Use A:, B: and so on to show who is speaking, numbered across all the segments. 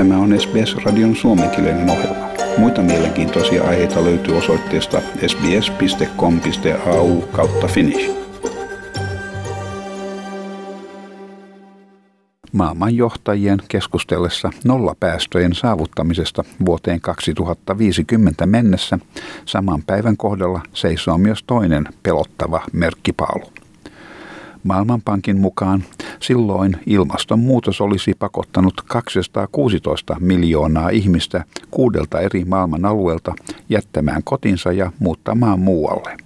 A: Tämä on SBS-radion suomenkielinen ohjelma. Muita mielenkiintoisia aiheita löytyy osoitteesta sbs.com.au kautta finnish. Maailman johtajien keskustellessa nollapäästöjen saavuttamisesta vuoteen 2050 mennessä saman päivän kohdalla seisoo myös toinen pelottava merkkipaalu. Maailmanpankin mukaan silloin ilmastonmuutos olisi pakottanut 216 miljoonaa ihmistä kuudelta eri maailman alueelta jättämään kotinsa ja muuttamaan muualle.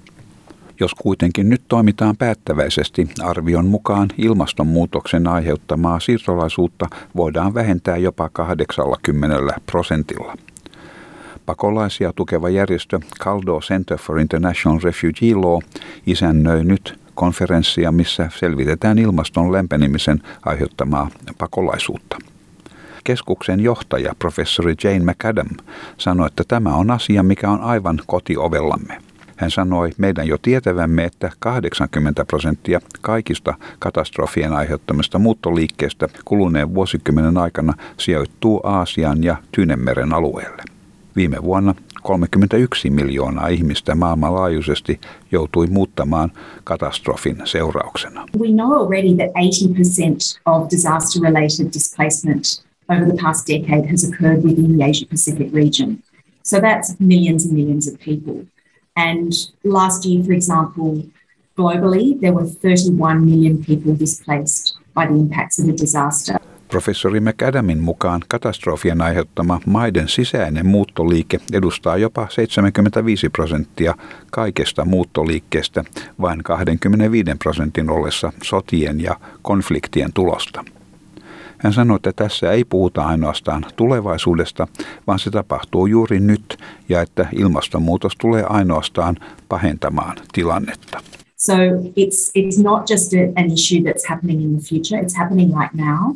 A: Jos kuitenkin nyt toimitaan päättäväisesti, arvion mukaan ilmastonmuutoksen aiheuttamaa siirtolaisuutta voidaan vähentää jopa 80 prosentilla. Pakolaisia tukeva järjestö Caldo Center for International Refugee Law isännöi nyt konferenssia, missä selvitetään ilmaston lämpenemisen aiheuttamaa pakolaisuutta. Keskuksen johtaja, professori Jane McAdam, sanoi, että tämä on asia, mikä on aivan kotiovellamme. Hän sanoi meidän jo tietävämme, että 80 prosenttia kaikista katastrofien aiheuttamista muuttoliikkeestä kuluneen vuosikymmenen aikana sijoittuu Aasian ja Tyynemeren alueelle. Viime vuonna 31 miljoonaa ihmistä maailmanlaajuisesti joutui muuttamaan katastrofin seurauksena.
B: We know already that 80% of disaster-related displacement over the past decade has occurred within the Asia Pacific region. So that's millions and millions of people. And last year, for example, globally, there were 31 million people displaced by the impacts of a disaster.
A: Professori McAdamin mukaan katastrofien aiheuttama maiden sisäinen muuttoliike edustaa jopa 75 prosenttia kaikesta muuttoliikkeestä vain 25 prosentin ollessa sotien ja konfliktien tulosta. Hän sanoi, että tässä ei puhuta ainoastaan tulevaisuudesta, vaan se tapahtuu juuri nyt ja että ilmastonmuutos tulee ainoastaan pahentamaan tilannetta.
B: So it's it's not just an issue that's happening in the future, it's happening right now.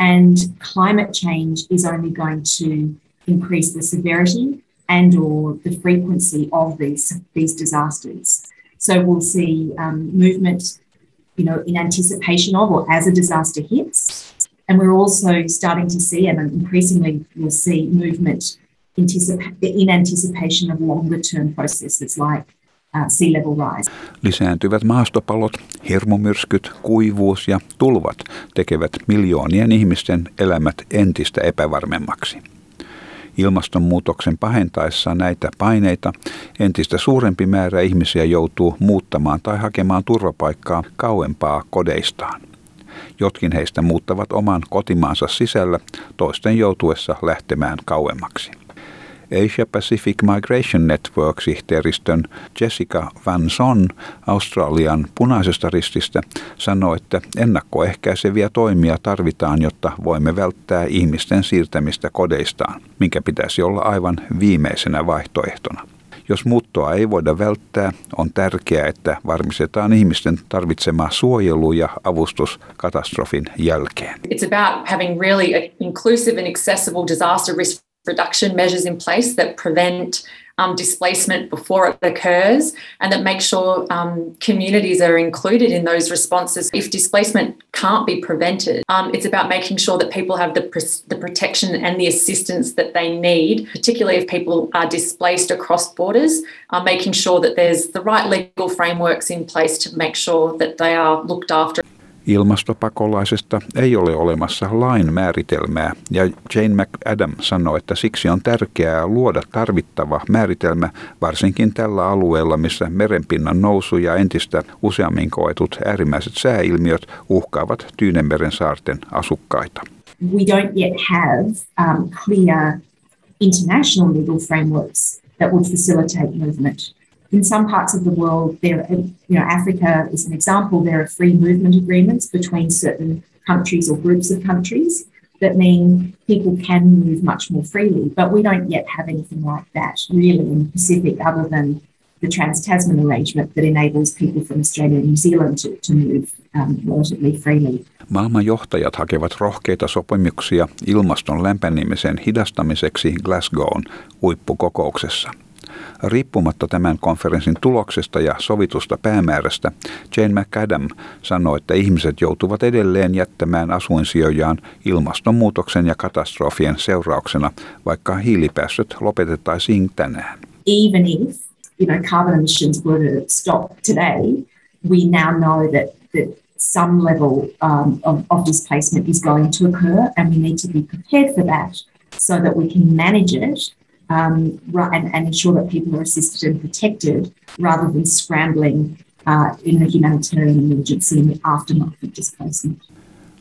B: And climate change is only going to increase the severity and or the frequency of these these disasters. So we'll see um, movement, you know, in anticipation of or as a disaster hits, And we're also starting to see, and increasingly we'll see movement in anticipation of longer term processes like rise.
A: Lisääntyvät maastopalot, hirmumyrskyt, kuivuus ja tulvat tekevät miljoonien ihmisten elämät entistä epävarmemmaksi. Ilmastonmuutoksen pahentaessa näitä paineita entistä suurempi määrä ihmisiä joutuu muuttamaan tai hakemaan turvapaikkaa kauempaa kodeistaan. Jotkin heistä muuttavat oman kotimaansa sisällä, toisten joutuessa lähtemään kauemmaksi. Asia Pacific Migration Network-sihteeristön Jessica Van Son Australian punaisesta rististä sanoi, että ennakkoehkäiseviä toimia tarvitaan, jotta voimme välttää ihmisten siirtämistä kodeistaan, minkä pitäisi olla aivan viimeisenä vaihtoehtona. Jos muuttoa ei voida välttää, on tärkeää, että varmistetaan ihmisten tarvitsema suojelu ja avustus katastrofin jälkeen.
C: It's about having really inclusive and accessible disaster risk reduction measures in place that prevent um, displacement before it occurs and that make sure um, communities are included in those responses. If displacement can't be prevented, um, it's about making sure that people have the, the protection and the assistance that they need, particularly if people are displaced across borders, uh, making sure that there's the right legal frameworks in place to make sure that they are looked after.
A: Ilmastopakolaisesta ei ole olemassa lain määritelmää ja Jane McAdam sanoi, että siksi on tärkeää luoda tarvittava määritelmä varsinkin tällä alueella, missä merenpinnan nousu ja entistä useammin koetut äärimmäiset sääilmiöt uhkaavat Tyynemeren saarten asukkaita.
B: We don't yet have um, clear international legal frameworks that would facilitate movement. In some parts of the world, there, you know, Africa is an example. There are free movement agreements between certain countries or groups of countries that mean people can move much more freely. But we don't yet have anything like that really in the Pacific, other than the Trans Tasman arrangement that enables people from Australia and New Zealand to, to move um, relatively freely.
A: Maailman johtajat hakevat rohkeita sopimuksia ilmaston lämpenemisen hidastamiseksi Glasgown huippukokouksessa. Riippumatta tämän konferenssin tuloksesta ja sovitusta päämäärästä, Jane McAdam sanoi, että ihmiset joutuvat edelleen jättämään asuinsiojaan ilmastonmuutoksen ja katastrofien seurauksena, vaikka hiilipäästöt lopetettaisiin tänään.
B: Even if you know carbon emissions were to stop today, we now know that that some level um, of, of displacement is going to occur, and we need to be prepared for that so that we can manage it um, and, and, ensure that people are assisted and protected rather than scrambling uh, in a humanitarian emergency in the aftermath of displacement.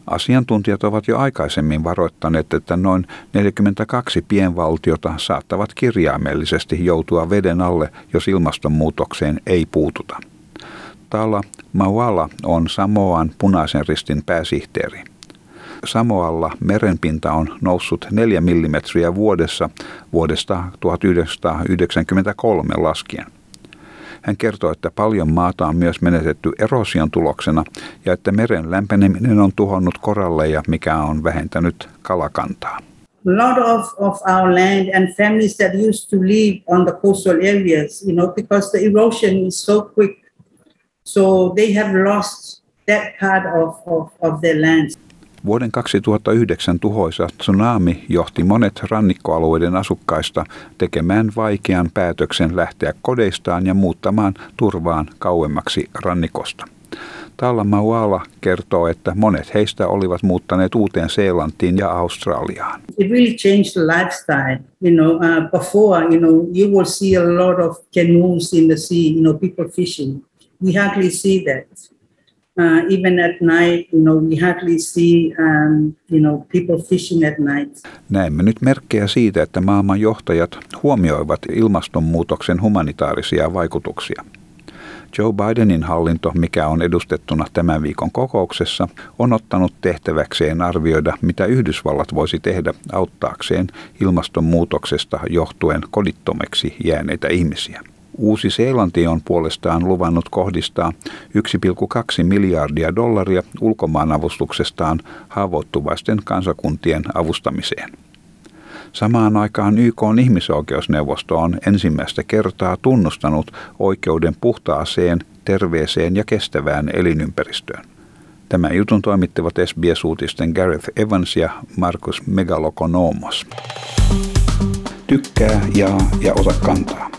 A: Asiantuntijat ovat jo aikaisemmin varoittaneet, että noin 42 pienvaltiota saattavat kirjaimellisesti joutua veden alle, jos ilmastonmuutokseen ei puututa. Tala Mawala on Samoan punaisen ristin pääsihteeri. Samoalla merenpinta on noussut 4 mm vuodessa vuodesta 1993 laskien. Hän kertoo, että paljon maata on myös menetetty erosion tuloksena ja että meren lämpeneminen on tuhonnut koralleja, mikä on vähentänyt kalakantaa.
D: A lot of, of our land and families that used to live on the coastal areas, you know, because the erosion is so quick. So they have lost that part of, of, of their lands.
A: Vuoden 2009 tuhoisa tsunami johti monet rannikkoalueiden asukkaista tekemään vaikean päätöksen lähteä kodeistaan ja muuttamaan turvaan kauemmaksi rannikosta. Talla Mauala kertoo, että monet heistä olivat muuttaneet uuteen Seelantiin ja Australiaan.
D: It really changed the lifestyle. You know, uh, before, you know, you will see a lot of canoes in the sea, you know, people fishing. We hardly see that uh, even at night, you know, we hardly see, um, you know, people fishing at night.
A: Näemme nyt merkkejä siitä, että maailman johtajat huomioivat ilmastonmuutoksen humanitaarisia vaikutuksia. Joe Bidenin hallinto, mikä on edustettuna tämän viikon kokouksessa, on ottanut tehtäväkseen arvioida, mitä Yhdysvallat voisi tehdä auttaakseen ilmastonmuutoksesta johtuen kodittomeksi jääneitä ihmisiä. Uusi-Seelanti on puolestaan luvannut kohdistaa 1,2 miljardia dollaria ulkomaanavustuksestaan haavoittuvaisten kansakuntien avustamiseen. Samaan aikaan YK on ihmisoikeusneuvosto on ensimmäistä kertaa tunnustanut oikeuden puhtaaseen, terveeseen ja kestävään elinympäristöön. Tämän jutun toimittavat SBS-uutisten Gareth Evans ja Markus Megalokonomos. Tykkää, jaa ja ota kantaa.